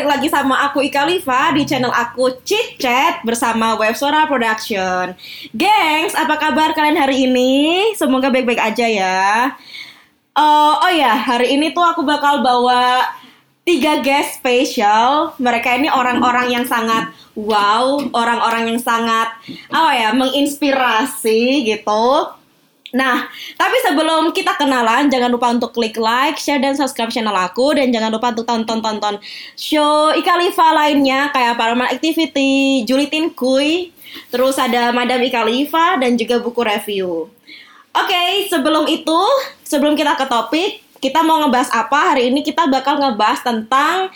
balik lagi sama aku Ika Liva di channel aku Chit Chat bersama Web Suara Production. Gengs, apa kabar kalian hari ini? Semoga baik-baik aja ya. Eh, oh ya, hari ini tuh aku bakal bawa tiga guest spesial. Mereka ini orang-orang yang sangat wow, orang-orang yang sangat apa ya, menginspirasi gitu. Nah, tapi sebelum kita kenalan, jangan lupa untuk klik like, share, dan subscribe channel aku. Dan jangan lupa untuk tonton-tonton show Ika Liva lainnya, kayak Paranormal Activity, Julitin Kui, terus ada Madam Ika Liva, dan juga buku review. Oke, sebelum itu, sebelum kita ke topik, kita mau ngebahas apa? Hari ini kita bakal ngebahas tentang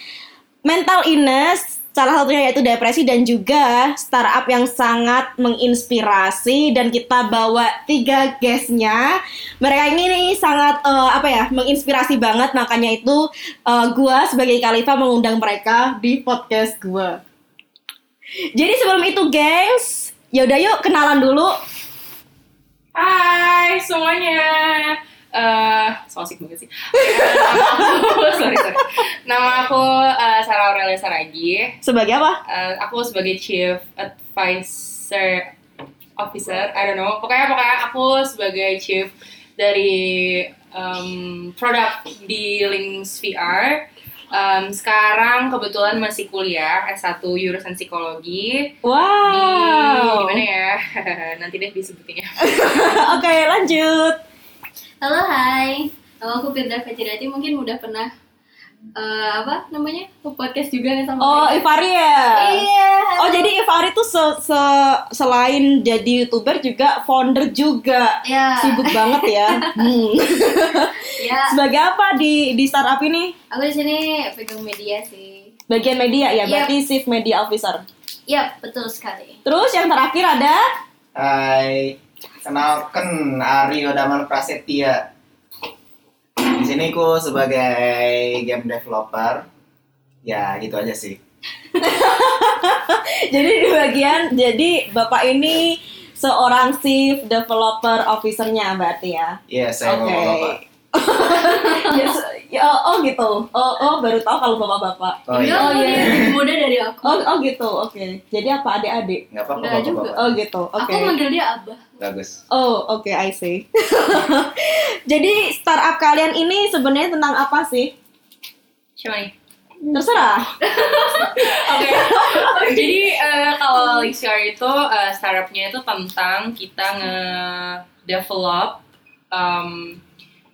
mental illness, salah satunya yaitu depresi dan juga startup yang sangat menginspirasi. Dan kita bawa tiga guestnya. Mereka ini nih sangat eh, apa ya menginspirasi banget. Makanya itu eh, gua sebagai Khalifa mengundang mereka di podcast gua. Jadi sebelum itu gengs yaudah yuk kenalan dulu. Hai semuanya. Eh, so asik banget sih. Nama aku, sorry sorry. Nama aku eh, Sarah Aurelia Saragi. sebagai apa Eh, aku sebagai Chief Advisor Officer. I don't know. Pokoknya pokoknya aku sebagai Chief dari em, produk di Links VR. Em, sekarang kebetulan masih kuliah S1 jurusan psikologi di wow gimana ya nanti deh disebutinnya oke lanjut Halo, hai. Nama aku Firda Fajirati. Mungkin udah pernah eh, apa namanya podcast juga nih sama oh kalian. Ivari ya Iya. Oh jadi Ivari tuh se- se- selain jadi youtuber juga founder juga Ya. sibuk banget ya. Hmm. Ya. Sebagai apa di di startup ini? Aku di sini pegang media sih. Bagian media ya, Iya. berarti chief media officer. Iya, betul sekali. Terus yang terakhir ada Hai, kenalkan Aryo Damal Prasetya. Di sini ku sebagai game developer. Ya, gitu aja sih. jadi di bagian jadi bapak ini seorang chief developer officernya berarti ya. Iya, saya Oke. bapak-bapak. Yes, ya, oh, oh gitu. Oh, oh baru tahu kalau bapak-bapak. Oh Enggak, iya, Oh, iya. lebih muda dari aku. Oh, oh gitu. Oke. Jadi apa adik-adik? nggak apa-apa Nggak juga. bapak-bapak. Oh gitu. Oke. Aku manggil dia Abah. Bagus. Oh, oke, I see. Jadi startup kalian ini sebenarnya tentang apa sih? siapa nih Terserah. Oke. Jadi eh, kalau Lixar itu eh, startupnya itu tentang kita nge-develop em,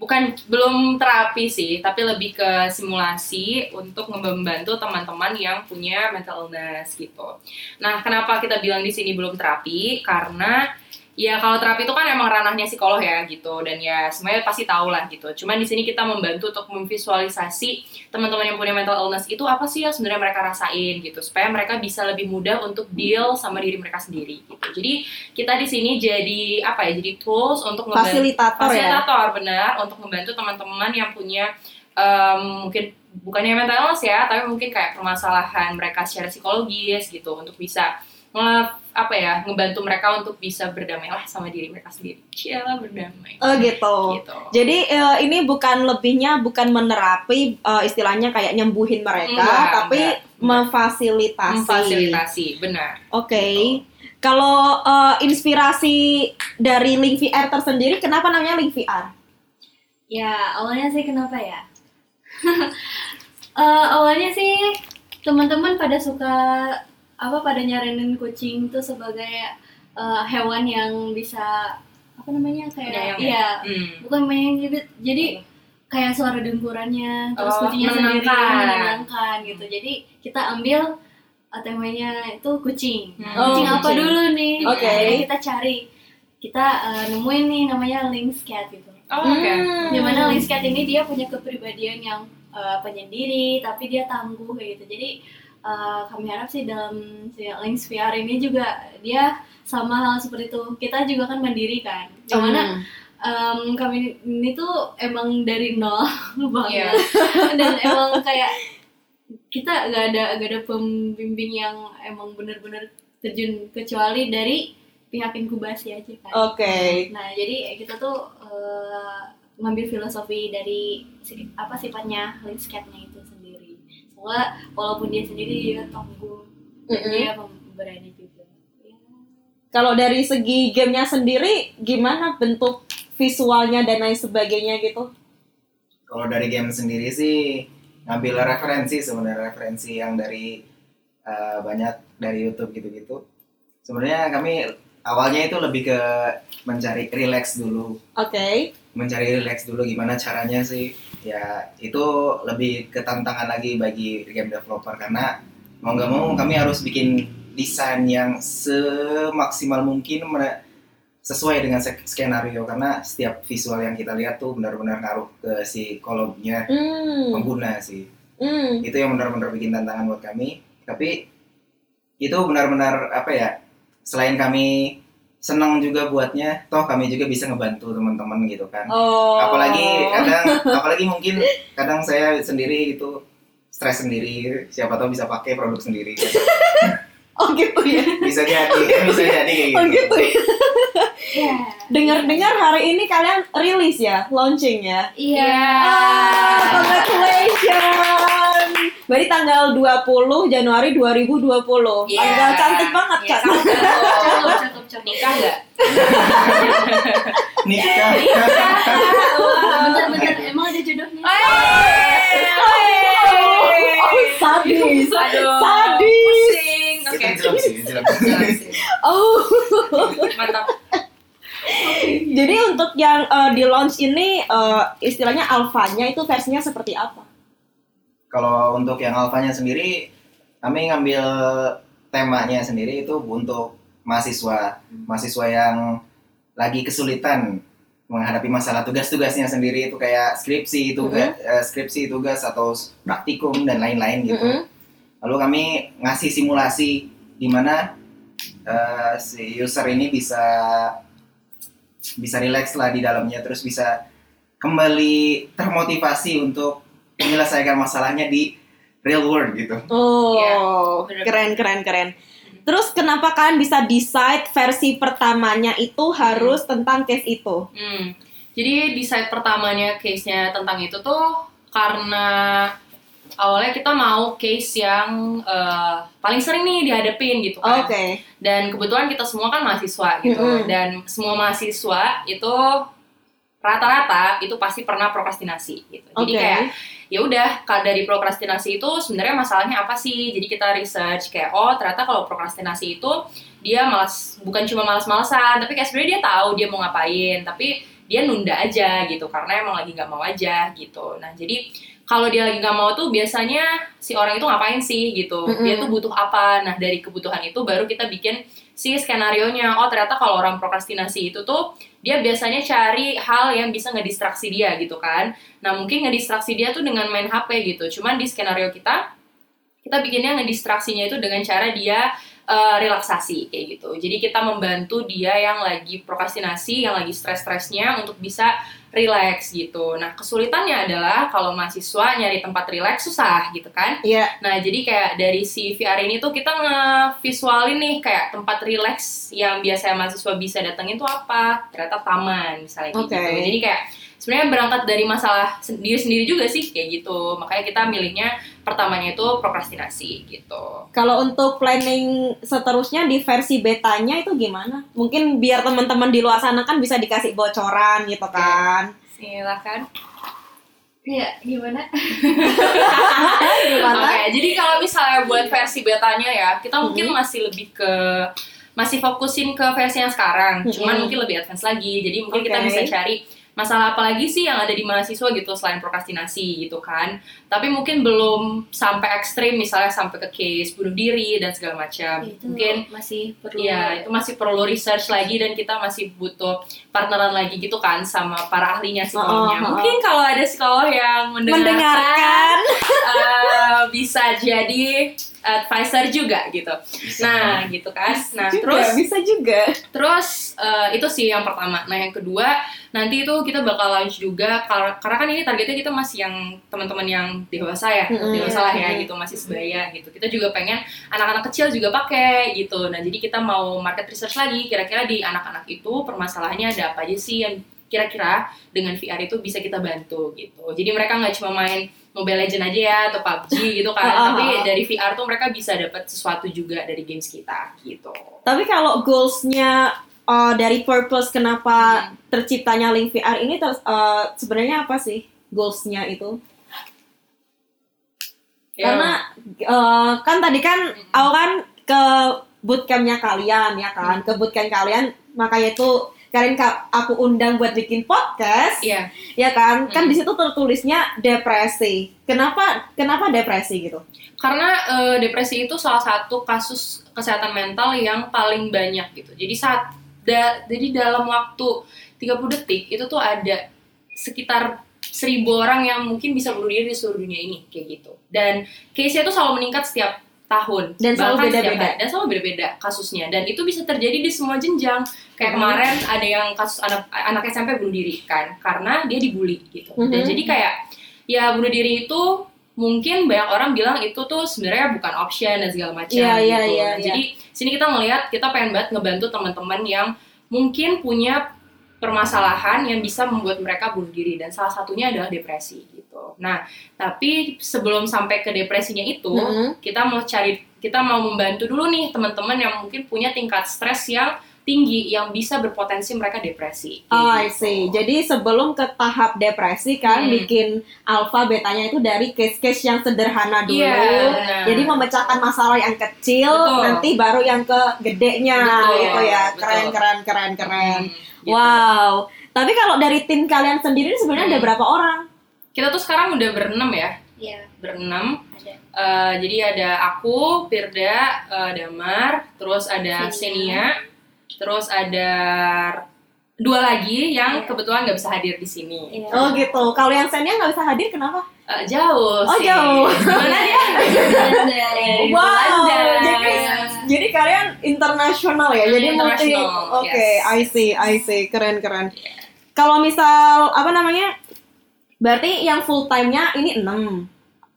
bukan belum terapi sih, tapi lebih ke simulasi untuk membantu teman-teman yang punya mental illness gitu. Nah, kenapa kita bilang di sini belum terapi? Karena ya kalau terapi itu kan emang ranahnya psikolog ya gitu dan ya semuanya pasti tahu lah gitu. Cuman di sini kita membantu untuk memvisualisasi teman-teman yang punya mental illness itu apa sih yang sebenarnya mereka rasain gitu supaya mereka bisa lebih mudah untuk deal sama diri mereka sendiri gitu. Jadi kita di sini jadi apa ya? Jadi tools untuk membantu- Fasilitator ya. fasilitator benar untuk membantu teman-teman yang punya em, mungkin bukannya mental illness ya, tapi mungkin kayak permasalahan mereka secara psikologis gitu untuk bisa apa ya ngebantu mereka untuk bisa berdamai lah sama diri mereka sendiri. Cialah berdamai. Oh gitu. Gitu. Jadi eh, ini bukan lebihnya bukan menerapi eh, istilahnya kayak nyembuhin mereka, Enggak, tapi enggak, enggak. memfasilitasi. Memfasilitasi, benar. Oke. Kalau eh, inspirasi dari Link VR tersendiri, kenapa namanya Link VR? Ya, awalnya sih kenapa ya? Eh, awalnya sih teman-teman pada suka apa pada nyaranin kucing tuh sebagai eh, hewan yang bisa apa namanya kayak Penyayang ya? iya Hmm. bukan main gitu jadi kayak suara dengkurannya terus Oh, kucingnya sendiri menenangkan. gitu jadi kita ambil uh, temanya itu kucing Hmm. kucing Oh, apa kucing. dulu nih Oke. Jadi kita cari kita uh, nemuin nih namanya Lynx Cat gitu Oh, oke. Hmm. Di mana Lynx Cat ini dia punya kepribadian yang uh, penyendiri tapi dia tangguh gitu jadi uh, kami harap sih dalam si Lynx VR ini juga dia sama hal seperti itu kita juga kan mandiri kan di mana Hmm. em, kami ini tuh emang dari nol Iya. banget dan emang kayak kita gak ada gak ada pembimbing yang emang bener-bener terjun kecuali dari pihak inkubasi aja kan Oke. nah jadi kita tuh eh, ngambil filosofi dari apa sifatnya landscape-nya Soalnya walaupun dia sendiri dia tangguh dan Mm-mm. dia berani juga. Ya. Kalau dari segi gamenya sendiri, gimana bentuk visualnya dan lain sebagainya gitu? Kalau dari game sendiri sih ngambil referensi sebenarnya referensi yang dari eh, banyak dari YouTube gitu-gitu. Sebenarnya kami awalnya itu lebih ke mencari relax dulu, Oke. mencari relax dulu gimana caranya sih. Ya itu lebih ke tantangan lagi bagi game developer karena mau nggak mau kami harus bikin desain yang semaksimal mungkin sesuai dengan skenario karena setiap visual yang kita lihat tuh benar-benar ngaruh ke psikolognya Hmm. pengguna sih Hmm. itu yang benar-benar bikin tantangan buat kami tapi itu benar-benar apa ya selain kami senang juga buatnya toh kami juga bisa ngebantu teman-teman gitu kan Oh. apalagi kadang apalagi mungkin kadang saya sendiri gitu stres sendiri siapa tahu bisa pakai produk sendiri Oh gitu ya. bisa jadi bisa jadi kayak Oh gitu gitu ya. Iya. Dengar-dengar hari ini kalian rilis ya, launching ya. Iya. Ah, congratulations. Berarti tanggal 20 Januari 2020. Iya. Tanggal cantik banget, Iya, Kak. cakep. Cakep. Nikah nggak? nikah Bentar, bentar. Emang ada jodohnya? Oh, sadis. Aduh, Sadis. pusing. Oke. sih. Oh. Mantap. Jadi untuk yang eh, di launch ini eh, istilahnya alfanya itu versinya seperti apa? Kalau untuk yang alfanya sendiri kami ngambil temanya sendiri itu untuk mahasiswa. Mahasiswa yang lagi kesulitan menghadapi masalah tugas-tugasnya sendiri itu kayak skripsi tugas eh, skripsi tugas atau praktikum dan lain-lain gitu. Mm-mm. lalu kami ngasih simulasi di mana eh, si user ini bisa bisa relax lah di dalamnya terus bisa kembali termotivasi untuk menyelesaikan masalahnya di real world gitu. Oh, Iya, keren keren keren. Terus kenapa kalian bisa decide versi pertamanya itu harus tentang case itu? Hmm. Jadi di side pertamanya case-nya tentang itu tuh karena awalnya kita mau case yang eh, paling sering nih dihadapin gitu kan. Oke. Dan kebetulan kita semua kan mahasiswa gitu. Mm-mm. Dan semua mahasiswa itu rata-rata itu pasti pernah prokrastinasi gitu. Jadi kayak ya udah ka- dari prokrastinasi itu sebenarnya masalahnya apa sih? Jadi kita research kayak oh ternyata kalau prokrastinasi itu dia malas bukan cuma malas-malasan, tapi kayak sebenarnya dia tahu dia mau ngapain, tapi dia nunda aja gitu karena emang lagi nggak mau aja gitu. Nah jadi kalau dia lagi nggak mau tuh biasanya si orang itu ngapain sih gitu? Dia Mm-mm. tuh butuh apa? Nah dari kebutuhan itu baru kita bikin si skenario nya. Oh ternyata kalau orang prokrastinasi itu tuh dia biasanya cari hal yang bisa ngedistraksi dia gitu kan. Nah mungkin ngedistraksi dia tuh dengan main HP gitu. Cuman di skenario kita kita bikinnya ngedistraksinya itu dengan cara dia eh, relaksasi kayak gitu. Jadi kita membantu dia yang lagi prokrastinasi, yang lagi stres-stresnya untuk bisa relax gitu. Nah kesulitannya adalah kalau mahasiswa nyari tempat relax susah gitu kan. Iya. Nah, jadi kayak dari si VR ini tuh kita nge-visualin nih kayak tempat relax yang biasanya mahasiswa bisa datengin tuh apa? Ternyata taman misalnya Oke. gitu. Jadi kayak sebenarnya berangkat dari masalah sendiri-sendiri juga sih kayak gitu. Makanya kita milihnya pertamanya itu prokrastinasi gitu. Kalau untuk planning seterusnya di versi betanya itu gimana? Mungkin biar teman-teman di luar sana kan bisa dikasih bocoran gitu kan? Silakan. Iya, gimana? Gimana? Oke, jadi kalau misalnya buat versi betanya ya, kita mungkin masih lebih ke masih fokusin ke versi yang sekarang, cuman Mhm. mungkin lebih advance lagi. Jadi mungkin kita Oke. bisa cari masalah apa lagi sih yang ada di mahasiswa gitu selain prokrastinasi gitu kan. Tapi mungkin belum sampai ekstrim misalnya sampai ke case bunuh diri dan segala macam. Itu Mungkin masih perlu Iya, itu masih perlu research lagi dan kita masih butuh partneran lagi gitu kan sama para ahlinya psikolognya. Oh, oh, oh. Mungkin kalau ada psikolog yang mendengarkan, Mendengarkan. eh, bisa jadi advisor juga gitu. Nah, gitu kan. Nah, Juga, terus bisa juga. terus eh, itu sih yang pertama. Nah, yang kedua nanti itu kita bakal launch juga kar- karena kan ini targetnya kita masih yang teman-teman yang dewasa ya, Mm-mm. dewasa lah ya gitu, masih sebaya gitu. Kita juga pengen anak-anak kecil juga pakai gitu. Nah, jadi kita mau market research lagi kira-kira di anak-anak itu permasalahannya ada apa aja sih yang kira-kira dengan VR itu bisa kita bantu gitu. Jadi mereka nggak cuma main Mobile Legend aja ya atau PUBG gitu kan. Ah, ah, Tapi ah. dari VR tuh mereka bisa dapat sesuatu juga dari games kita gitu. Tapi kalau goalsnya uh, dari purpose kenapa terciptanya Link VR ini ter- uh, sebenarnya apa sih goalsnya itu? Ya. Karena uh, kan tadi kan aku kan ke bootcampnya kalian ya kan, ke bootcamp kalian makanya itu kalian ka- aku undang buat bikin podcast, Iya. ya kan? Kan di situ tertulisnya depresi. Kenapa kenapa depresi gitu? Karena eh, depresi itu salah satu kasus kesehatan mental yang paling banyak gitu. Jadi saat da- jadi dalam waktu 30 detik itu tuh ada sekitar seribu orang yang mungkin bisa bunuh diri di seluruh dunia ini kayak gitu. Dan case-nya tuh selalu meningkat setiap tahun Dan selalu beda-beda. dan selalu beda-beda kasusnya dan itu bisa terjadi di semua jenjang kayak Mhm. kemarin ada yang kasus anak anak SMP bunuh diri kan karena dia dibully gitu dan Mhm. jadi kayak ya bunuh diri itu mungkin banyak orang bilang itu tuh sebenarnya bukan option dan segala macam Iya, gitu. iya, iya, iya. Jadi sini kita ngelihat kita pengen banget ngebantu teman-teman yang mungkin punya permasalahan yang bisa membuat mereka bunuh diri dan salah satunya adalah depresi gitu. Nah, tapi sebelum sampai ke depresinya itu, Mhm. kita mau cari kita mau membantu dulu nih teman-teman yang mungkin punya tingkat stres yang tinggi yang bisa berpotensi mereka depresi. Oh, I Gitu. see. Jadi sebelum ke tahap depresi kan Hmm. bikin alfa betanya itu dari case-case yang sederhana dulu. Iya, benar. Jadi memecahkan masalah yang kecil, Betul. nanti baru yang ke gedenya Betul, gitu ya. betul. Keren keren keren keren. Hmm, gitu. Wow. Tapi kalau dari tim kalian sendiri sebenarnya ada Hmm. berapa orang? Kita tuh sekarang udah berenam ya, Iya, berenam. ada. Eh, jadi ada aku, Firda, eh, Damar, terus ada Xenia. Xenia, terus ada dua lagi yang Iya. kebetulan nggak bisa hadir di sini. Iya. Oh gitu. Kalau yang Senia nggak bisa hadir kenapa? Eh, jauh Oh, sih. jauh. Gimana dia? Dari Wow. Belanda. Jadi jadi kalian internasional ya. Jadi multi. International, Oke, yes. I see, I see. Keren keren. Kalau misal apa namanya? Berarti yang full time-nya ini 6.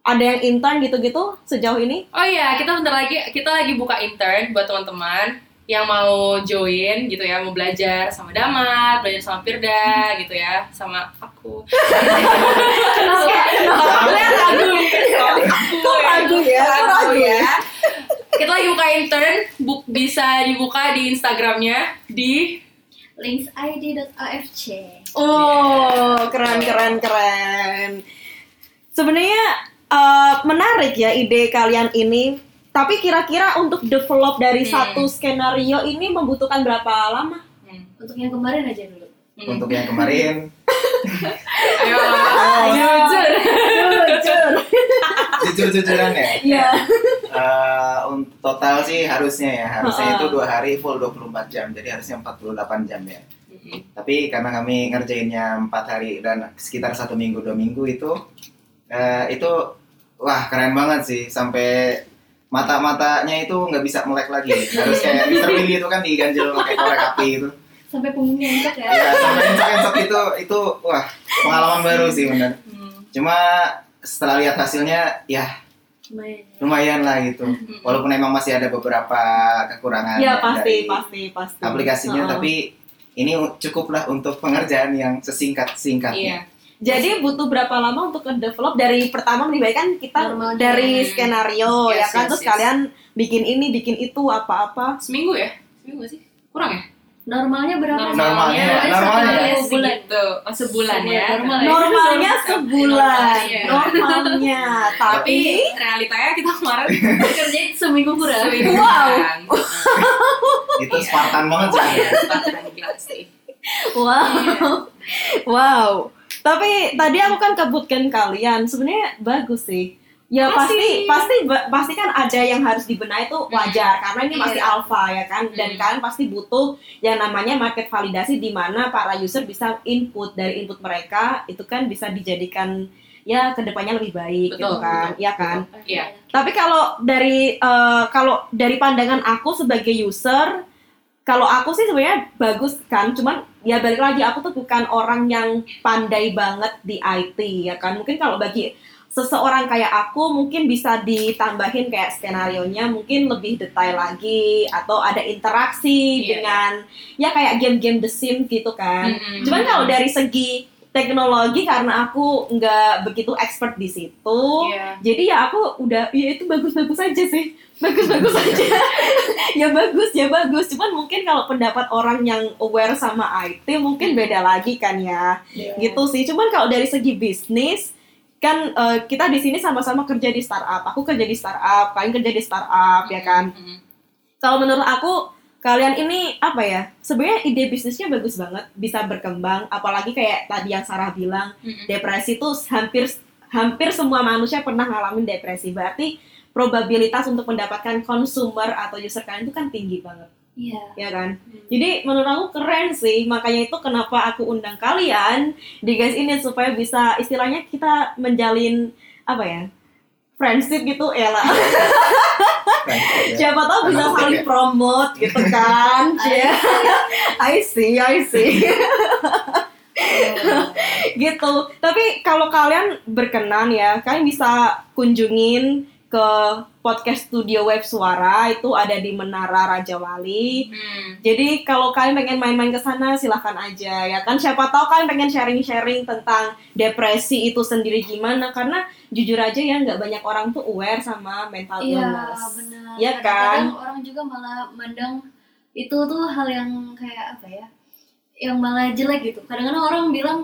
Ada yang intern gitu-gitu sejauh ini? Oh iya, kita bentar lagi kita lagi buka intern buat teman-teman yang mau join gitu ya, mau belajar sama Damar, belajar sama Firda gitu ya, sama aku. Kenapa ragu? Kok ragu ya? Kok ragu ya? Kita lagi buka intern, buk, bisa dibuka di Instagramnya di linksid.afc. Oh, keren keren keren. Sebenarnya eh, menarik ya ide kalian ini. Tapi kira-kira untuk develop dari Hmm. satu skenario ini membutuhkan berapa lama? Hmm. Untuk yang kemarin aja dulu. Hmm. Untuk yang kemarin Ayo, Ayo. jujur. Jujur. jujur-jujuran ya. Iya. Untuk total sih harusnya ya, harusnya itu dua hari full 24 jam, jadi harusnya 48 jam ya. Hmm. Tapi karena kami ngerjainnya empat hari dan sekitar satu minggu dua minggu itu, eh, itu wah keren banget sih sampai mata-matanya itu nggak bisa melek lagi, harus kayak Mr. Willy itu kan diganjel pakai korek api itu. Sampai punggungnya encok ya. Ya sampai encok-encok itu itu wah pengalaman baru sih bener. Hmm. Cuma setelah lihat hasilnya ya Lumayan. ya. lumayan lah gitu. Hmm. Walaupun emang masih ada beberapa kekurangan Iya ya pasti dari pasti pasti. aplikasinya, Heeh. tapi ini cukuplah untuk pengerjaan yang sesingkat-singkatnya. Iya. Jadi butuh berapa lama untuk develop dari pertama nih kan kita Normalnya. dari skenario ya Yes, kan yes, terus yes. kalian bikin ini bikin itu apa-apa. Seminggu ya? Seminggu gak sih? Kurang ya? Normalnya berapa? Normalnya, Normalnya normalnya. satu bulan. Segitu. Oh, sebulan ya. Normal ya. Normalnya sebulan, Iya. normalnya, Tapi tapi realitanya kita kemarin Kerjain seminggu kurang. seminggu Wow. Itu Spartan banget sih. Iya, Spartan gila sih. wow, wow. Tapi tadi aku kan kebutkan kalian, sebenarnya bagus sih. Ya pasti. pasti pasti kan ada yang harus dibenahi itu wajar karena ini masih Iya. alpha ya kan? Dan kalian pasti butuh yang namanya market validasi di mana para user bisa input dari input mereka itu kan bisa dijadikan ya ke depannya lebih baik gitu Betul, kan? betul, ya kan? Iya. tapi kalau dari eh, kalau dari pandangan aku sebagai user, kalau aku sih sebenarnya bagus kan, cuman ya balik lagi aku tuh bukan orang yang pandai banget di IT ya kan. Mungkin kalau bagi seseorang kayak aku mungkin bisa ditambahin kayak skenario nya mungkin lebih detail lagi atau ada interaksi Iya. dengan ya kayak game-game The Sims gitu kan. Mm-mm. Cuman kalau dari segi teknologi karena aku nggak begitu expert di situ. Iya. Jadi ya aku udah ya itu bagus-bagus aja sih. Bagus-bagus aja. ya bagus, ya bagus. Cuman mungkin kalau pendapat orang yang aware sama IT mungkin beda lagi kan ya. Iya. Gitu sih. Cuman kalau dari segi bisnis kan eh, kita di sini sama-sama kerja di startup. Aku kerja di startup, kalian kerja di startup ya kan. Mhm. Kalau menurut aku kalian ini apa ya? Sebenarnya ide bisnisnya bagus banget, bisa berkembang. Apalagi kayak tadi yang Sarah bilang, Mhm. depresi itu hampir hampir semua manusia pernah ngalamin depresi. Berarti probabilitas untuk mendapatkan consumer atau user kalian itu kan tinggi banget, Iya. ya kan? Hmm. Jadi menurut aku keren sih, makanya itu kenapa aku undang kalian di guys ini supaya bisa istilahnya kita menjalin apa ya? friendship gitu ya lah. Nah, ya. Siapa tahu bisa saling ya. promote gitu kan. Ya. I see, I see. gitu. Tapi kalau kalian berkenan ya, kalian bisa kunjungin ke podcast studio web suara itu ada di Menara Raja Wali. Hmm. Jadi kalau kalian pengen main-main ke sana silahkan aja ya kan. Siapa tahu kalian pengen sharing-sharing tentang depresi itu sendiri gimana karena jujur aja ya nggak banyak orang tuh aware sama mental Iya, illness. benar. Iya Kadang-kadang kan? orang juga malah mandang itu tuh hal yang kayak apa ya? Yang malah jelek gitu. Kadang-kadang orang bilang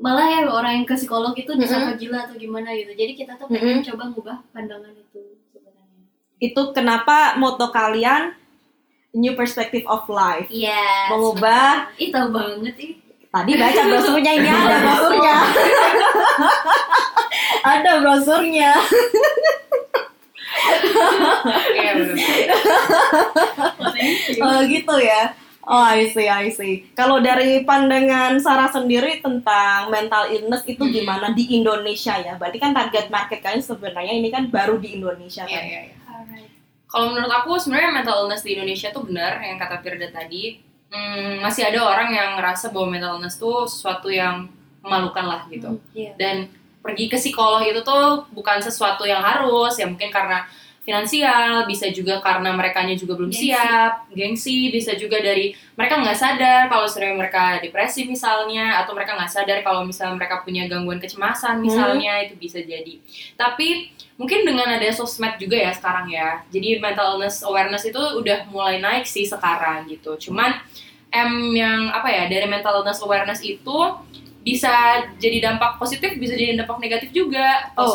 malah ya orang yang ke psikolog itu disangka gila atau gimana gitu. Jadi kita tuh pengen coba ngubah pandangan itu sebenarnya. Itu kenapa moto kalian new perspective of life. Iya. Mengubah Ih, tahu banget ih. Tadi baca brosurnya ini ada brosurnya. ada brosurnya. Iya. Oh gitu ya. Oh I see, I see. Kalau dari pandangan Sarah sendiri tentang mental illness itu Hmm. gimana di Indonesia ya? Berarti kan target market kalian sebenarnya ini kan baru di Indonesia Iya kan? iya. iya. Alright. Kalau menurut aku sebenarnya mental illness di Indonesia tuh benar yang kata Firda tadi. Hmm, masih ada orang yang ngerasa bahwa mental illness tuh sesuatu yang memalukan lah gitu. Hmm, Iya. Dan pergi ke psikolog itu tuh bukan sesuatu yang harus ya mungkin karena finansial bisa juga karena mereka juga belum Gengsi. siap gengsi bisa juga dari mereka nggak sadar kalau sebenarnya mereka depresi misalnya atau mereka nggak sadar kalau misalnya mereka punya gangguan kecemasan misalnya itu bisa jadi tapi mungkin dengan ada sosmed juga ya sekarang ya jadi mental illness awareness itu udah mulai naik sih sekarang gitu cuman M yang apa ya dari mental illness awareness itu bisa jadi dampak positif bisa jadi dampak negatif juga Oh.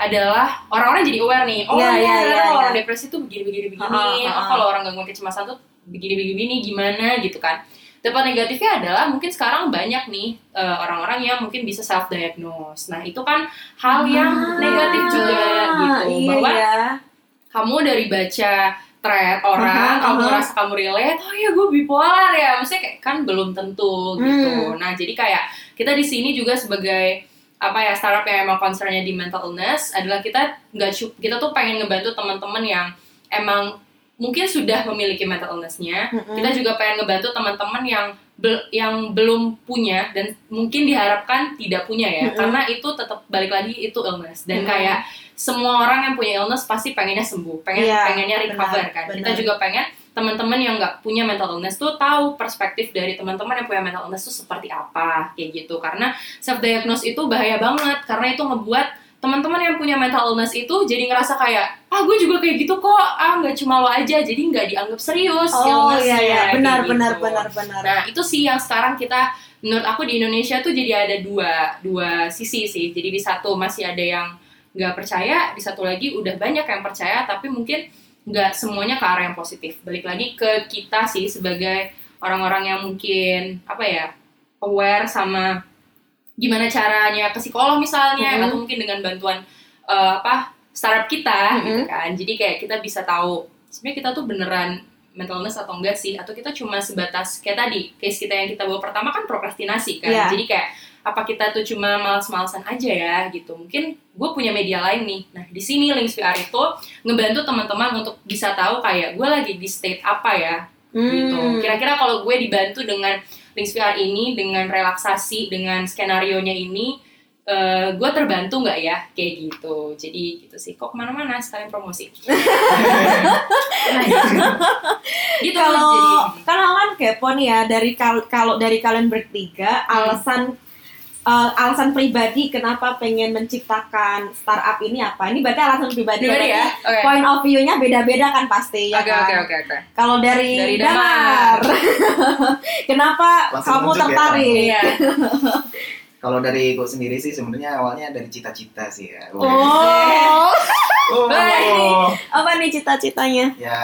Adalah orang-orang jadi aware nih. Oh ternyata iya, kalau iya. orang depresi tuh begini begini begini. Ha, oh kalau orang gangguan kecemasan tuh begini begini begini gimana gitu kan. Dampak negatifnya adalah mungkin sekarang banyak nih eh, orang-orang yang mungkin bisa self diagnose nah itu kan hal yang negatif juga gitu. iya, bahwa iya. kamu dari baca thread orang, Aha, kamu merasa kamu relate, oh ya gue bipolar ya, maksudnya kayak kan belum tentu gitu. Hmm. Nah jadi kayak kita di sini juga sebagai apa ya startup yang emang concernnya di mental illness adalah kita nggak kita tuh pengen ngebantu teman-teman yang emang mungkin sudah memiliki mental illness-nya. Mm-mm. Kita juga pengen ngebantu teman-teman yang bel- yang belum punya dan mungkin diharapkan tidak punya ya, Mm-mm. karena itu tetap balik lagi itu illness dan Mm-mm. kayak semua orang yang punya illness pasti pengennya sembuh, pengen Iya, pengennya recover benar, kan. benar. Kita juga pengen teman-teman yang nggak punya mental illness tuh tahu perspektif dari teman-teman yang punya mental illness tuh seperti apa kayak gitu. Karena self diagnose itu bahaya banget karena itu ngebuat teman-teman yang punya mental illness itu jadi ngerasa kayak ah gue juga kayak gitu kok ah nggak cuma lo aja jadi nggak dianggap serius Oh iya iya kayak benar gitu. benar benar benar. Nah itu sih yang sekarang kita menurut aku di Indonesia tuh jadi ada dua dua sisi sih. Jadi di satu masih ada yang nggak percaya, di satu lagi udah banyak yang percaya, tapi mungkin nggak semuanya ke arah yang positif. Balik lagi ke kita sih sebagai orang-orang yang mungkin apa ya aware sama gimana caranya ke psikolog misalnya, Mhm. atau mungkin dengan bantuan eh, apa startup kita gitu Mhm. kan. Jadi kayak kita bisa tahu sebenarnya kita tuh beneran mental illness atau enggak sih atau kita cuma sebatas kayak tadi case kita yang kita bawa pertama kan prokrastinasi kan Iya. jadi kayak apa kita tuh cuma males-malesan aja ya gitu. Mungkin gue punya media lain nih. Nah di sini Links VR itu ngebantu teman-teman untuk bisa tahu kayak gue lagi di state apa ya gitu. Hmm. kira-kira kalau gue dibantu dengan Links VR ini dengan relaksasi dengan skenario nya ini eh, gue terbantu nggak ya? Kayak gitu. Jadi gitu sih. Kok ke mana-mana sekalian promosi? Gitu. Kalau kan kepo nih ya dari kal- kalau dari kalian bertiga Hmm. alasan eh, alasan pribadi kenapa pengen menciptakan startup ini apa? Ini berarti alasan pribadi. Pribadi ya? berarti Oke. Point of view-nya beda-beda kan pasti ya Oke kan? oke oke oke. Kalau dari, Dari Damar, kenapa Langsung kamu ya? tertarik? Iya. Kalau dari gue sendiri sih sebenarnya awalnya dari cita-cita sih ya. Oh, Oh. apa nih cita-citanya? Ya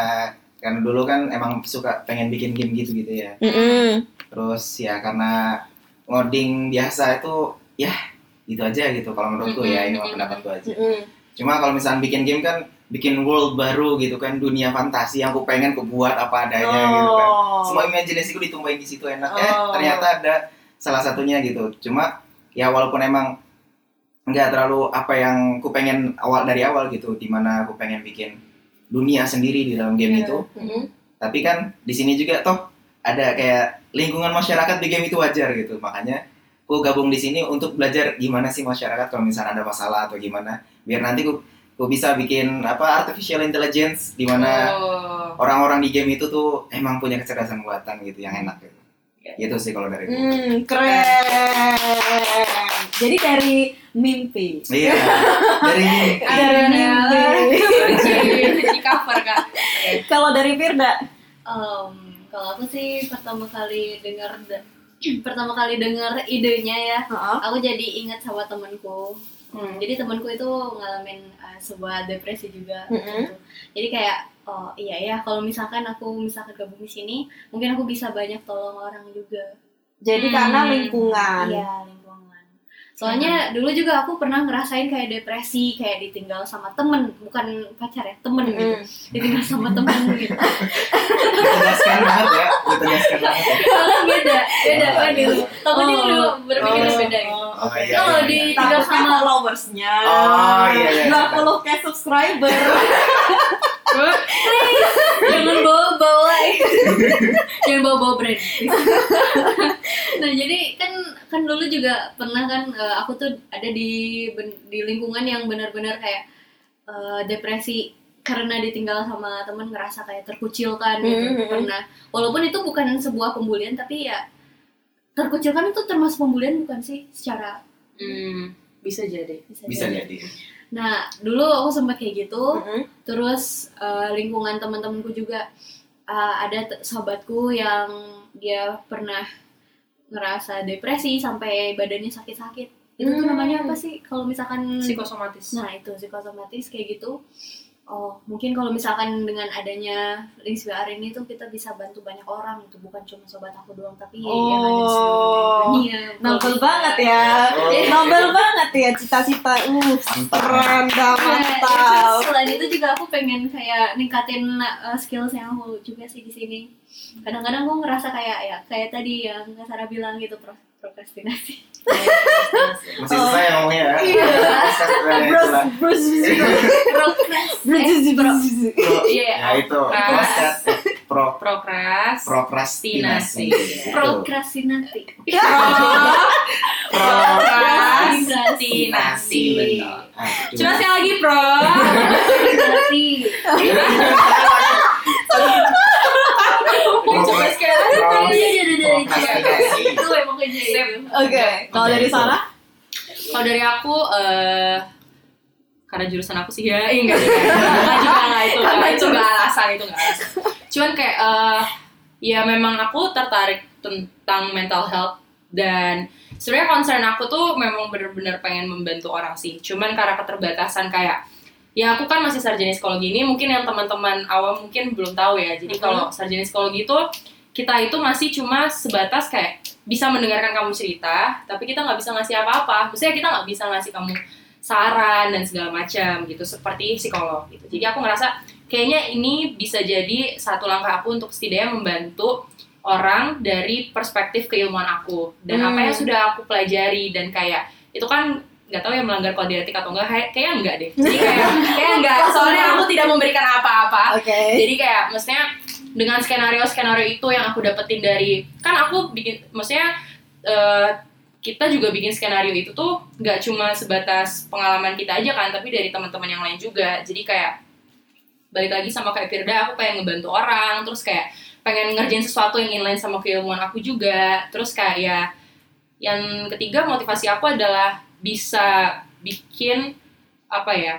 kan dulu kan emang suka pengen bikin game gitu gitu ya. Mm-mm. Terus ya karena ngoding biasa itu ya gitu aja gitu kalau menurutku ya ini mah Mm-mm. pendapatku aja. Cuma kalau misalnya bikin game kan bikin world baru gitu kan dunia fantasi yang aku pengen aku buat apa adanya gitu kan. Oh. Semua imajinasiku ditumbuhin di situ enak. Eh Oh. ternyata ada salah satunya gitu. Cuma ya walaupun emang nggak terlalu apa yang aku pengen awal dari awal gitu, di mana aku pengen bikin dunia sendiri di dalam game Iya. itu. Mm-mm. Tapi kan di sini juga toh ada kayak lingkungan masyarakat di game itu wajar gitu. Makanya aku gabung di sini untuk belajar gimana sih masyarakat kalau misalnya ada masalah atau gimana. Biar nanti aku, aku bisa bikin apa artificial intelligence di mana Oh. orang-orang di game itu tuh emang punya kecerdasan buatan gitu yang enak gitu. Gitu sih kalau dari gue. Hmm, keren. Jadi dari mimpi. Iya. Dari Dari mimpi. Di cover kak. Kalau dari Firda, Em, kalau aku sih pertama kali dengar pertama kali dengar idenya ya Heeh. aku jadi ingat sama temanku Hmm. jadi temanku itu ngalamin uh, sebuah depresi juga Mm-mm. gitu. jadi kayak oh iya ya kalau misalkan aku misalkan gabung di sini mungkin aku bisa banyak tolong orang juga jadi Hmm. karena lingkungan. iya lingkungan soalnya dulu juga aku pernah ngerasain kayak depresi kayak ditinggal sama temen bukan pacar ya temen gitu Mm-mm. ditinggal sama temen gitu ditegaskan banget ya, ditegaskan banget ya. beda beda Oh, kan iya. dulu takutnya Oh. dulu berpikirnya Oh. beda gitu Oh iya. Kalau iya, di iya. tinggal Takutnya sama- followersnya. Oh, iya, iya. 20 k subscriber. jangan bawa bawa jangan bawa bawa brand nah jadi kan kan dulu juga pernah kan eh, aku tuh ada di ben- di lingkungan yang benar-benar kayak eh, depresi karena ditinggal sama temen ngerasa kayak terkucilkan gitu Mhm. pernah walaupun itu bukan sebuah pembulian tapi ya terkucilkan itu termasuk pembulian bukan sih secara Hmm, bisa jadi. Bisa jadi. jadi. nah dulu aku sempat kayak gitu Mm-mm. terus eh, lingkungan teman-temanku juga eh, ada t- sahabatku yang dia pernah ngerasa depresi sampai badannya sakit-sakit itu tuh Hmm. namanya apa sih kalau misalkan Psikosomatis. nah itu psikosomatis kayak gitu oh mungkin kalau misalkan dengan adanya links VR ini tuh kita bisa bantu banyak orang itu bukan cuma sobat aku doang tapi yang ada di seluruh Oh. dunia Nobel banget ya. Oh. Nobel banget ya cita-cita. Uh, Mantap. keren mantap. terus selain itu juga aku pengen kayak ningkatin uh, skills yang aku juga sih di sini. Kadang-kadang aku ngerasa kayak ya kayak tadi yang Kak Sarah bilang gitu pro prokrastinasi. Masih susah ya ngomongnya ya. Iya. Bruce, Bruce, Prokras. Bruce, Bruce. Pro- Iya. Ya itu. Pro Prokras. prokrastinasi. Tinasi. Itu. Prokrastinasi. Prokrastinasi. Coba sekali lagi, Pro. Prokrastinasi. Coba sekali lagi. Pro- Iya, iya, iya, iya, iya. Prokrastinasi. Oke, kalau dari sana? Kalau dari aku, eh karena jurusan aku sih ya, eh, enggak juga, enggak juga enggak itu, Karena enggak, itu enggak alasan itu enggak alasan. Cuman kayak, eh ya memang aku tertarik tentang mental health dan sebenarnya concern aku tuh memang bener-bener pengen membantu orang sih. Cuman karena keterbatasan kayak ya aku kan masih sarjana psikologi ini mungkin yang teman-teman awam mungkin belum tahu ya. Jadi kalau sarjana psikologi itu kita itu masih cuma sebatas kayak bisa mendengarkan kamu cerita, tapi kita nggak bisa ngasih apa-apa. Maksudnya kita nggak bisa ngasih kamu saran dan segala macam gitu seperti psikolog gitu. Jadi aku ngerasa kayaknya ini bisa jadi satu langkah aku untuk setidaknya membantu orang dari perspektif keilmuan aku dan Hmm. apa yang sudah aku pelajari dan kayak itu kan nggak tahu ya melanggar kode etik atau enggak kayak kayaknya enggak deh jadi kayak kayak enggak soalnya aku tidak memberikan apa-apa Oke. jadi kayak maksudnya dengan skenario-skenario itu yang aku dapetin dari kan aku bikin maksudnya eh, kita juga bikin skenario itu tuh nggak cuma sebatas pengalaman kita aja kan tapi dari teman-teman yang lain juga. Jadi kayak balik lagi sama kayak Firda aku pengen ngebantu orang terus kayak pengen ngerjain sesuatu yang inline sama keilmuan aku juga. Terus kayak ya yang ketiga motivasi aku adalah bisa bikin apa ya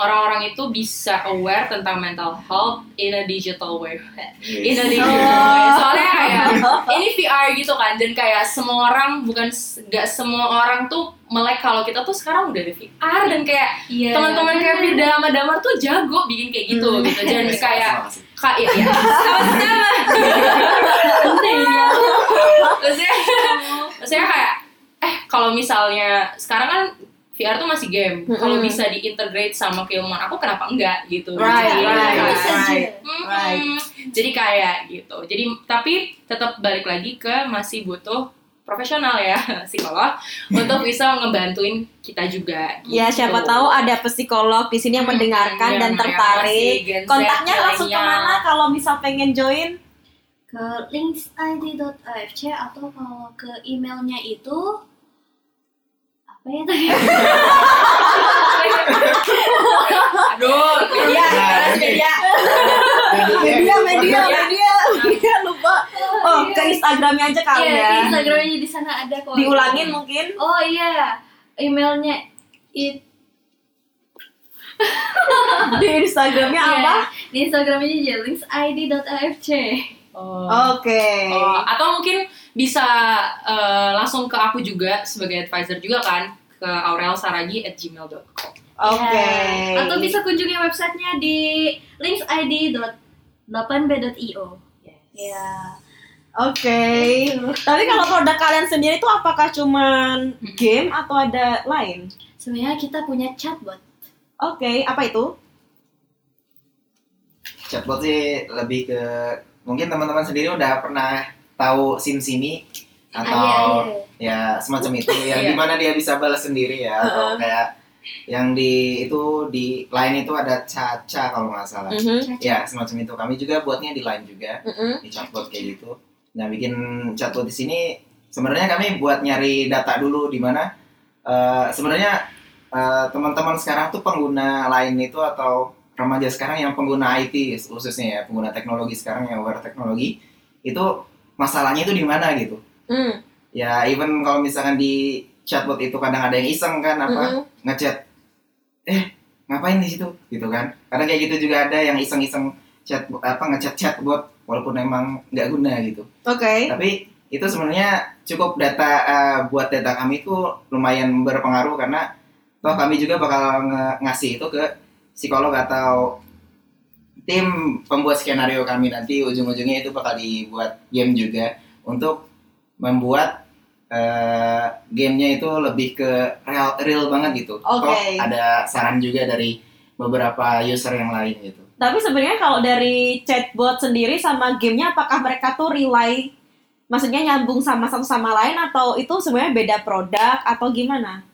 orang-orang itu bisa aware tentang mental health in a digital way. In a digital Oh. way soalnya kayak ini VR gitu kan dan kayak semua orang bukan nggak semua orang tuh melek kalau kita tuh sekarang udah ada VR dan kayak Iya. teman-teman kayak Frida sama Damar tuh jago bikin kayak gitu Hmm. gitu. Dan kayak kak ya, ya. sama-sama. Maksudnya maksudnya kayak eh kalau misalnya sekarang kan VR tuh masih game kalau Mm-mm. bisa diintegrate sama keilmuan aku kenapa enggak gitu Right, Jadi, right, Bisa aja. right. Mm-mm. Right. Jadi kayak gitu. Jadi tapi tetap balik lagi ke masih butuh profesional ya psikolog untuk bisa ngebantuin kita juga. Ya gitu. siapa tahu ada psikolog di sini yang Hmm, mendengarkan yang dan tertarik. Kontaknya langsung ke mana kalau misal pengen join? ke linksid.afc atau kalau ke emailnya itu apa ya tadi? Aduh, Media, Nah, media, Media, media, media, media, media lupa. Oh, ke Instagramnya aja kali Iya, ya. Instagramnya di sana ada kok. Diulangin mungkin. Oh iya, emailnya it Di Instagramnya iya, apa? Di Instagramnya aja linksid.afc. Oh. Oke. Oh, atau mungkin bisa eh, langsung ke aku juga sebagai advisor juga kan ke aurelsaragi@gmail.com. Oke. Ya. Atau bisa kunjungi websitenya di linksid.8b.io. Ya. Oke. Tapi kalau produk kalian sendiri itu apakah cuman game atau ada lain? Sebenarnya kita punya chatbot. Oke, apa itu? Chatbot sih lebih ke mungkin teman-teman sendiri udah pernah tahu SimSimi Ah, atau iya, ya semacam itu. Yang Iya. di mana dia bisa balas sendiri ya atau Heeh. kayak yang di itu di line itu ada caca kalau nggak salah. Mhm, ya semacam itu. Kami juga buatnya di line juga mhm. di chatbot kayak gitu. Nah bikin chatbot di sini sebenarnya kami buat nyari data dulu di mana eh, sebenarnya eh, teman-teman sekarang tuh pengguna lain itu atau remaja sekarang yang pengguna IT khususnya ya pengguna teknologi sekarang yang aware teknologi itu masalahnya itu di mana gitu. Hmm, ya even kalau misalkan di chatbot itu kadang ada yang iseng kan apa mhm. ngechat eh ngapain di situ? Gitu kan. Kadang kayak gitu juga ada yang iseng-iseng chat apa ngechat chatbot walaupun emang nggak guna gitu. Oke. tapi itu sebenarnya cukup data eh, buat data kami itu lumayan berpengaruh karena toh kami juga bakal ngasih itu ke psikolog atau tim pembuat skenario kami nanti ujung-ujungnya itu bakal dibuat game juga untuk membuat eh, gamenya itu lebih ke real real banget gitu. Oke. ada saran juga dari beberapa user yang lain gitu. Tapi sebenarnya kalau dari chatbot sendiri sama gamenya, apakah mereka tuh rely, maksudnya nyambung sama satu sama lain atau itu sebenarnya beda produk atau gimana?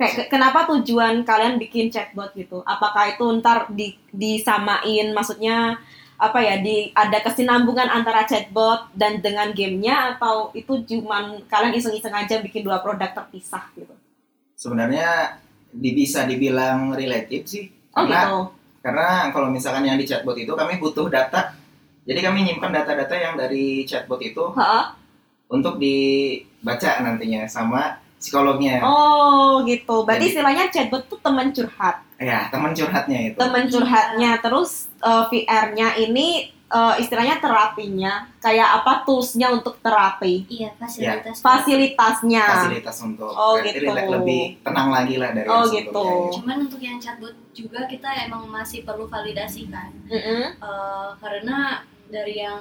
Kayak ke- kenapa tujuan kalian bikin chatbot gitu? Apakah itu ntar di, disamain, maksudnya apa ya? Di ada kesinambungan antara chatbot dan dengan gamenya atau itu cuman kalian iseng-iseng aja bikin dua produk terpisah gitu? Sebenarnya bisa dibilang relatif sih. Oh Karena gitu. Karena kalau misalkan yang di chatbot itu kami butuh data. Jadi kami nyimpan data-data yang dari chatbot itu Ha? untuk dibaca nantinya sama psikolognya. Oh gitu. Berarti Jadi- istilahnya chatbot tuh teman curhat. Ya, teman curhatnya itu. temen Iya. curhatnya terus uh, VR-nya ini uh, istilahnya terapinya kayak apa toolsnya untuk terapi Iya, fasilitas. fasilitasnya Fasilitas untuk Oh, gitu. relax lebih tenang lagi lah dari Oh, yang gitu. sebelumnya. Cuman untuk yang chatbot juga kita emang masih perlu validasi kan. Mm-mm. Eh, karena dari yang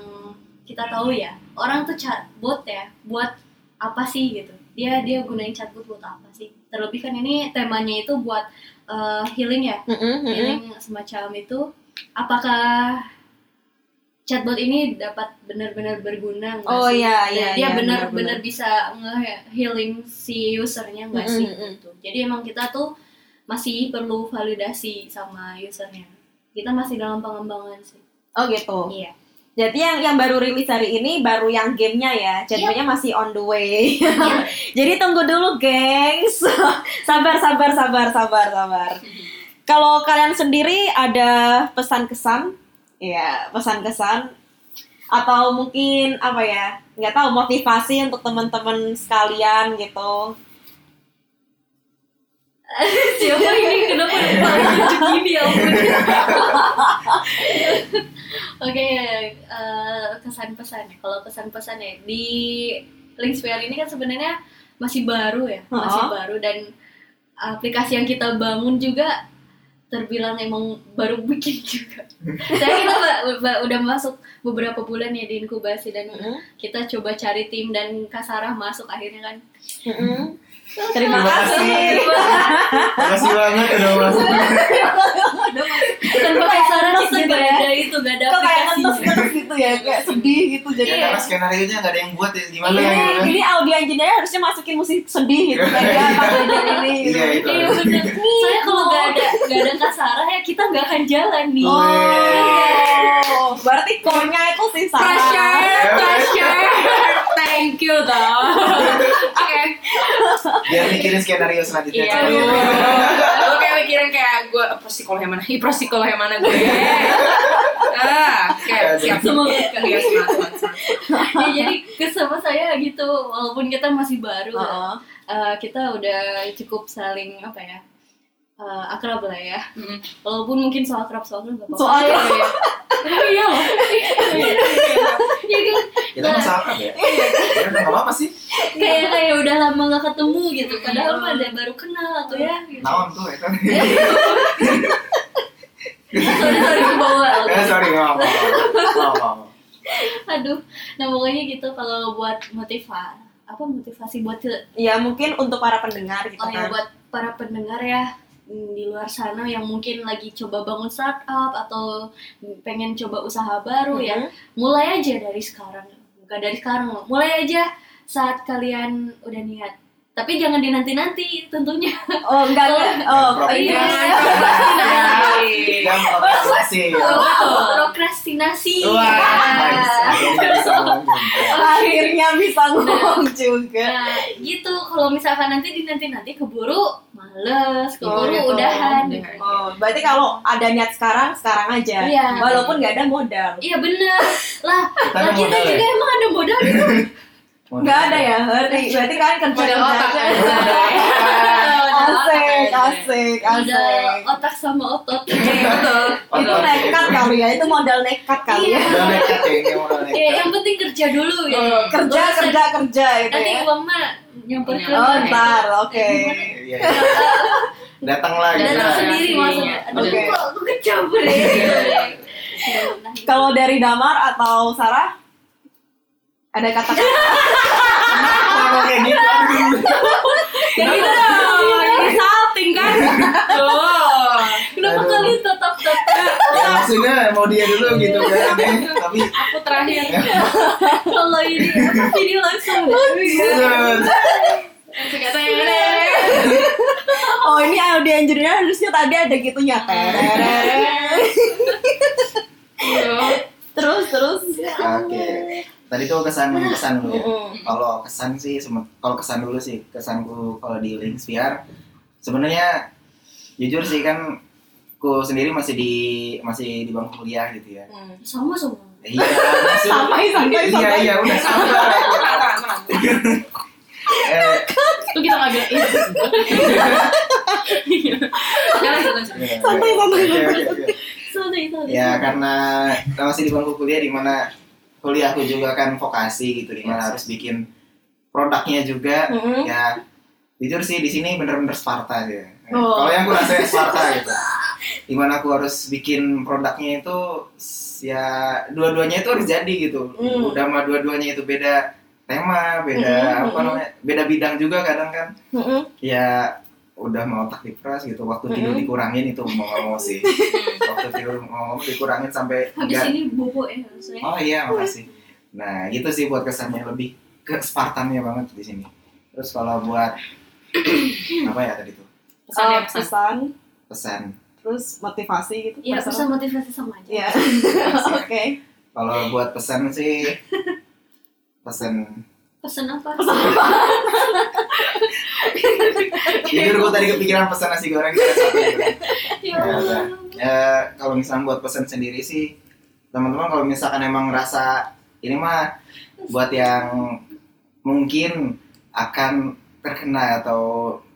kita tahu ya, orang tuh chatbot ya buat apa sih gitu. Dia dia gunain chatbot buat apa sih? Terlebih kan ini temanya itu buat eh, healing ya. Mm-mm, mm-mm. healing semacam itu apakah chatbot ini dapat benar-benar berguna nggak Oh, sih? iya, iya, dia iya, benar-benar. bisa nge-healing si usernya nggak Mm-mm, sih mm-mm. gitu. Jadi emang kita tuh masih perlu validasi sama usernya. Kita masih dalam pengembangan sih. oh gitu Iya. Jadi yang yang baru rilis hari ini baru yang gamenya ya. Chatbotnya masih on the way. Iya. jadi tunggu dulu gengs. Sabar sabar sabar sabar sabar. Kalau kalian sendiri ada pesan kesan? Ya pesan kesan. Atau mungkin apa ya nggak tahu motivasi untuk teman-teman sekalian gitu. Siapa ini? Kenapa gini ya ampun. Oke, eh, kesan-pesan ya. Kalau kesan-pesan ya di Linksphere ini kan sebenarnya masih baru ya, masih Ha-ha. baru dan aplikasi yang kita bangun juga terbilang emang baru bikin juga. Saya kita ba- ba- udah masuk beberapa bulan ya di inkubasi dan kita coba cari tim dan Kasarah masuk akhirnya kan. Terima Terima kasih. Banget udah masuk. Tanpa Kasarah Ngenes kita gitu gak ya. ada itu, gak ada Kok kayak aplikasi. ngetes gitu ya, kayak sedih gitu Ya jadi. karena skenario nya nggak ada yang buat ya gimana Iya, ya gitu kan? jadi audio engineer harusnya masukin musik sedih gitu kan ya pas belajar ini gitu. Iya itu. Iya bener. Soalnya kalau nggak ada nggak ada Kasarah ya kita nggak akan jalan nih. Oh, berarti core-nya itu sih sama. Pressure, pressure. Thank you toh. Oke. Biar mikirin skenario selanjutnya. Iya. Gue kayak mikirin kayak gue psikolog yang mana? Yang mana gue? Ah, oke, siap. Semoga. Iya, semangat, semangat, semangat. ya, jadi kesama saya gitu walaupun kita masih baru Heeh. eh, kita udah cukup saling apa ya eh, akrab lah ya Mm. walaupun mungkin soal akrab soal akrab nggak apa-apa Soal akrab. ya, ya. iya loh ya kan Kita kan sahabat ya. Ya udah nggak apa-apa sih. kayak kayak udah lama nggak ketemu gitu padahal mah ada baru kenal atau ya gitu. Tuh ya kan? sorry sorry ke bawah Eh sorry nggak apa-apa. aduh nah pokoknya gitu kalau buat motivasi apa motivasi buat Ya mungkin untuk para pendengar gitu Oh ya kan. buat para pendengar ya mm, di luar sana yang mungkin lagi coba bangun startup atau pengen coba usaha baru ya mulai aja dari sekarang bukan dari sekarang mulai aja saat kalian udah niat tapi jangan dinanti-nanti tentunya Oh, enggak enggak. Oh, Prokrastinasi. iya. Jangan prokrastinasi. prokrastinasi Wah, nice. Akhirnya bisa ngomong juga. Akhirnya bisa ngomong juga. nah gitu kalau misalkan nanti dinanti-nanti keburu males Oh, keburu gitu. udahan. Oh, berarti kalau ada niat sekarang, sekarang aja. Iya. Walaupun nggak ada modal. iya bener lah Kita lah kita juga ya. emang ada modal Modal. Nggak ada ya, berarti berarti kalian kerja Modal kerja otak aja. aja. Asik, asik, modal asik. otak sama otot. Itu nekat kali ya, itu modal nekat kali ya. Modal nekat ya modal ya nekat. yang penting kerja dulu ya Oh, Kerja, kerja, kerja gitu nanti ya. uang mah nyamper ke Oh, ntar, oke. Iya. Datang lagi. datang Datang sendiri maksudnya ya. aduh Oke. kok aku kecampur ya Kalau dari Damar atau Sarah, ada kata-kata Ngomong kayak gitu. Kayak gitu dong. Ini salting kan? Tuh. kenapa kalian tetap tetap Ya maksudnya mau dia dulu gitu kan. Tapi Aku terakhir. kalau ini ini langsung Oh ini audio engineer harusnya tadi ada gitunya Tereret. Terus terus. Oke. Tadi tuh kesan kesan dulu ya. Kalau kesan sih, kalau kesan dulu sih, kesanku kalau di Links VR sebenarnya jujur sih kan ku sendiri masih di masih di bangku kuliah gitu ya. sama semua Iya, maksud, Santai santai iya santai iya udah sabar. Eh, Tuh kita nggak bilang iya. Jangan lanjut iya, santai Ya karena kita masih di bangku kuliah di mana kuliahku juga kan vokasi gitu di mana harus bikin produknya juga Mm-mm. ya jujur sih di sini bener-bener Sparta sih. Oh. Kalau yang aku rasain Sparta gitu. Di mana aku harus bikin produknya itu ya dua-duanya itu harus jadi gitu. Mm. Udah mah dua-duanya itu beda tema, beda Mm, apa mm. namanya, beda bidang juga kadang kan. Mm-mm. Ya udah mau otak diperas gitu waktu tidur Mm-mm. dikurangin itu mau ngomong sih waktu tidur mau ngomong dikurangin sampai habis nggak- ini bobo ya maksudnya Oh iya, makasih. Nah, gitu sih buat kesannya lebih ke Spartannya banget di sini. Terus kalau buat apa ya tadi tuh? Pesan ya, Eh, pesan. pesan Pesan. terus motivasi gitu Iya, Terserah. pesan motivasi sama aja. Iya. Oke. Kalau buat pesan sih pesan Pesan apa? jujur gue tadi kepikiran pesan nasi goreng gitu. Ya Ya, Allah. ya kalau misalnya buat pesan sendiri sih teman-teman kalau misalkan emang ngerasa ini mah buat yang mungkin akan terkena atau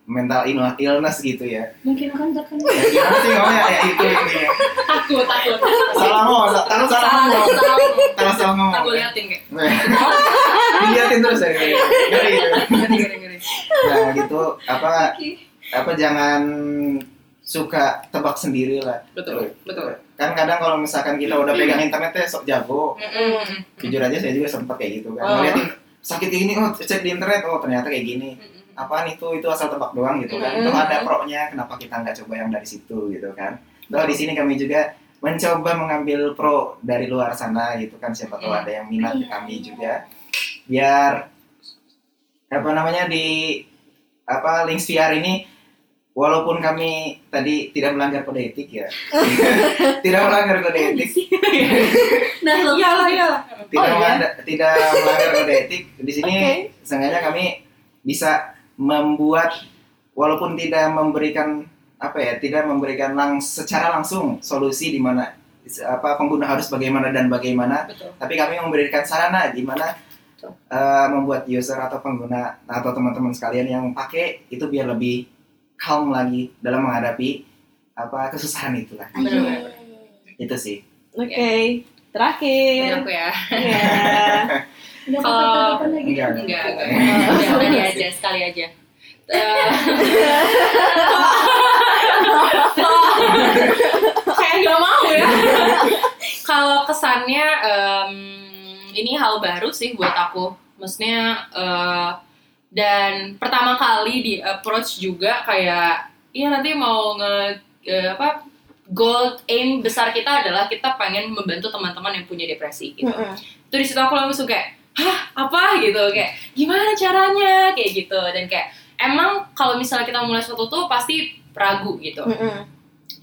mental ill- illness gitu ya. Mungkin akan terkena. Ya gimana sih ngomongnya ya itu ini. takut takut Salah ngomong, takut salah ngomong. Kalau salah ngomong. tak gue liatin kayak Diliatin terus ya. Ngeri. ngeri ngeri ngeri Nah gitu apa apa jangan suka tebak sendiri lah. betul betul Kan kadang kalau misalkan kita udah pegang internetnya sok jago, jujur aja saya juga sempat kayak gitu kan. Oh. Ngeliatin sakit kayak gini, oh cek di internet, oh ternyata kayak gini. Apaan itu? Itu asal tebak doang gitu kan. Itu ada pro-nya, kenapa kita nggak coba yang dari situ gitu kan. Terus di sini kami juga mencoba mengambil pro dari luar sana gitu kan. Siapa tahu Mm. ada yang minat kami juga. Biar apa namanya di apa links VR ini walaupun kami tadi tidak melanggar kode etik ya. Tidak melanggar kode etik. Nah, Iyalah, iyalah. tidak Oh, iya? melanggar- tidak melanggar kode etik. Di sini Oke. sengaja kami bisa membuat walaupun tidak memberikan apa ya tidak memberikan lang secara langsung solusi di mana apa pengguna harus bagaimana dan bagaimana. Betul. Tapi kami memberikan sarana di mana eh, membuat user atau pengguna atau teman-teman sekalian yang pakai itu biar lebih calm lagi dalam menghadapi apa kesusahan itulah Bener-bener. itu sih. Oke, Dari terakhir. aku ya. Iya. Enggak Kalau- apa-apa lagi. enggak enggak. Enggak Oh. Tadi aja sekali aja. Eh, kayak nggak mau ya. Kalau kesannya em, ini hal baru sih buat aku. Maksudnya eh, dan pertama kali di approach juga kayak iya nanti mau nge eh, apa goal aim besar kita adalah kita pengen membantu teman-teman yang punya depresi gitu. Mm-mm. itu di situ aku langsung kayak hah apa? gitu kayak gimana caranya? kayak gitu. Dan kayak emang kalau misalnya kita mulai sesuatu tuh pasti ragu gitu. Mm-mm.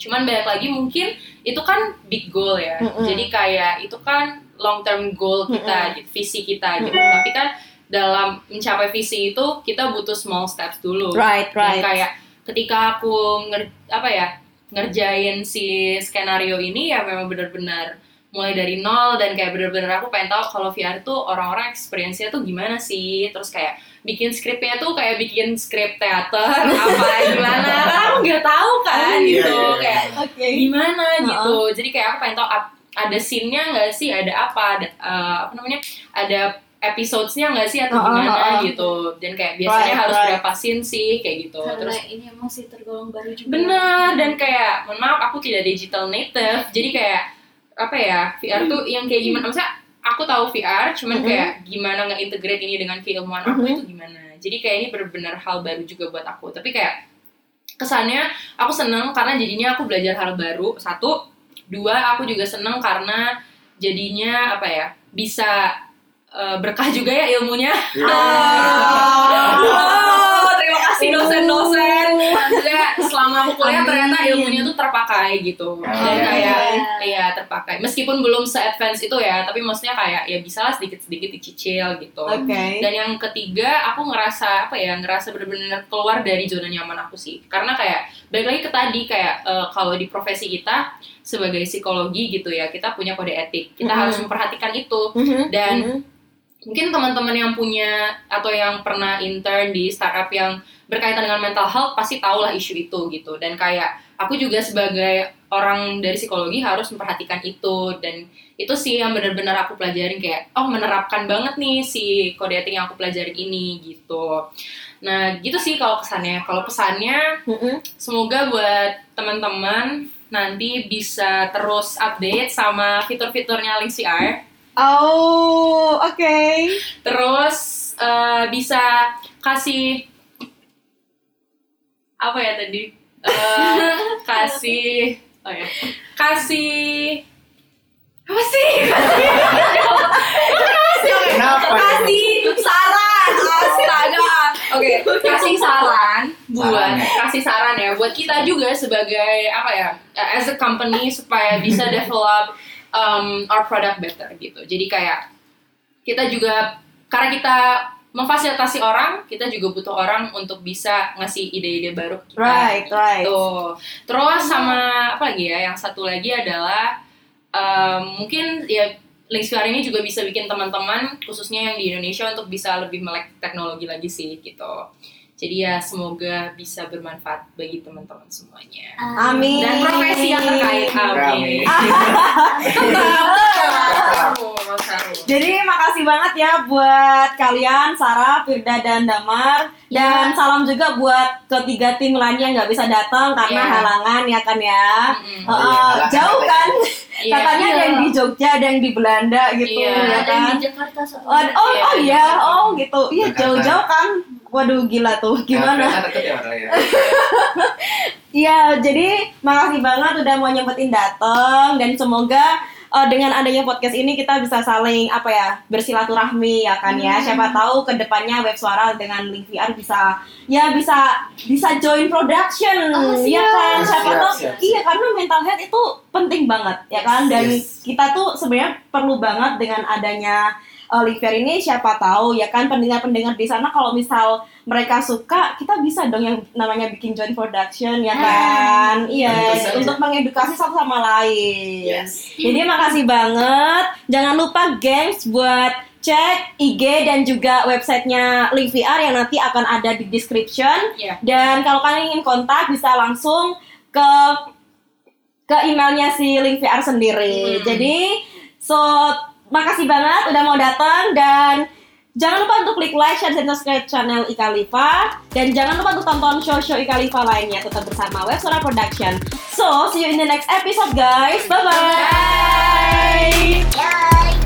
cuman banyak lagi mungkin itu kan big goal ya. Mm-mm. jadi kayak itu kan long term goal kita gitu, visi kita gitu. Tapi kan dalam mencapai visi itu kita butuh small steps dulu. Right, right. kayak ketika aku nger apa ya ngerjain si skenario ini ya memang benar-benar mulai dari nol dan kayak bener-bener aku pengen tahu kalau VR tuh orang-orang experience-nya tuh gimana sih? Terus kayak bikin skripnya tuh kayak bikin skrip teater apa gimana? Aku nggak tahu kan iya, gitu. iya, iya. kayak Oke. gimana gitu. Jadi kayak aku pengen tahu ada scene-nya nggak sih? Ada apa? Ada eh, apa namanya? Ada episodesnya nggak sih atau gimana uh-uh. gitu? Dan kayak biasanya Right, harus right. berapa scene sih? Kayak gitu. Karena terus ini masih tergolong baru juga. benar dan kayak mohon maaf aku tidak digital native. Jadi kayak apa ya VR tuh yang kayak gimana? Maksudnya aku tahu VR cuman Mhm. kayak gimana nge-integrate ini dengan keilmuan aku Mhm. itu gimana? Jadi kayak ini benar-benar hal baru juga buat aku. Tapi kayak kesannya aku seneng karena jadinya aku belajar hal baru. Satu dua aku juga seneng karena jadinya apa ya bisa eh, berkah juga ya ilmunya Oh, terima kasih dosen-dosen. Maksudnya selama aku kuliah ternyata ilmunya tuh terpakai gitu. Iya. kayak iya terpakai. Meskipun belum se-advance itu ya, tapi maksudnya kayak ya bisa lah sedikit-sedikit dicicil gitu. Oke. Dan yang ketiga, aku ngerasa apa ya, ngerasa bener-bener keluar dari zona nyaman aku sih. Karena kayak balik lagi ke tadi kayak eh, kalau di profesi kita sebagai psikologi gitu ya, kita punya kode etik. Kita Mhm. harus memperhatikan itu Mhm, Dan mhm. mungkin teman-teman yang punya atau yang pernah intern di startup yang berkaitan dengan mental health pasti tahu lah isu itu gitu. Dan kayak aku juga sebagai orang dari psikologi harus memperhatikan itu. Dan itu sih yang benar-benar aku pelajarin kayak oh menerapkan banget nih si kode etik yang aku pelajarin ini gitu. Nah gitu sih kalau kesannya. Kalau pesannya semoga buat teman-teman nanti bisa terus update sama fitur-fiturnya Link VR Oh, oke. terus eh, bisa kasih apa ya tadi? Eh, kasih. Oh ya. Kasih. Apa sih? Kenapa? kasih saran. Astaga. Oke kasih saran buat Saran ya? kasih saran ya buat kita juga sebagai apa ya uh, as a company supaya bisa develop um, our product better gitu. Jadi kayak kita juga karena kita memfasilitasi orang kita juga butuh orang untuk bisa ngasih ide-ide baru ke kita Right, right. Tuh. Terus sama apa lagi ya? Yang satu lagi adalah em, mungkin ya Links VR ini juga bisa bikin teman-teman khususnya yang di Indonesia untuk bisa lebih melek teknologi lagi sih gitu. Jadi ya semoga bisa bermanfaat bagi teman-teman semuanya. Amin. Dan profesi yang terkait. Amin. Jadi makasih banget ya buat kalian Sarah, Firda dan Damar dan salam juga buat ketiga tim lainnya yang nggak bisa datang karena Iya. halangan ya kan ya. Mm-mm. Uh, iya, halangan jauh kan? Iya. Katanya ada yang di Jogja, ada yang di Belanda gitu Iya. ya ada yang kan. di Jakarta soalnya. Oh, oh, Iya, oh iya, Jakarta. oh gitu. Iya Jakarta. jauh-jauh kan. Waduh gila tuh, gimana? Ya padahal ya. Iya, jadi makasih banget udah mau nyempetin dateng dan semoga eh, dengan adanya podcast ini kita bisa saling apa ya bersilaturahmi ya kan ya. Siapa tahu ke depannya web suara dengan link VR bisa ya bisa bisa join production Oh, ya kan. Siapa Siap, tahu siap, iya karena mental health itu penting banget ya kan dan Yes. kita tuh sebenarnya perlu banget dengan adanya link VR ini siapa tahu ya kan pendengar-pendengar di sana kalau misal mereka suka kita bisa dong yang namanya bikin joint production ya kan iya saja. untuk mengedukasi satu sama lain Yes. jadi makasih banget jangan lupa gengs buat cek IG dan juga websitenya Link VR yang nanti akan ada di description Iya. dan kalau kalian ingin kontak bisa langsung ke ke emailnya si Link VR sendiri. Hmm. Jadi so makasih banget udah mau datang dan jangan lupa untuk klik like, share, dan subscribe channel Ikalifa dan jangan lupa untuk tonton show-show Ikalifa lainnya tetap bersama Web Suara Production. So see you in the next episode guys. Bye bye. Ya.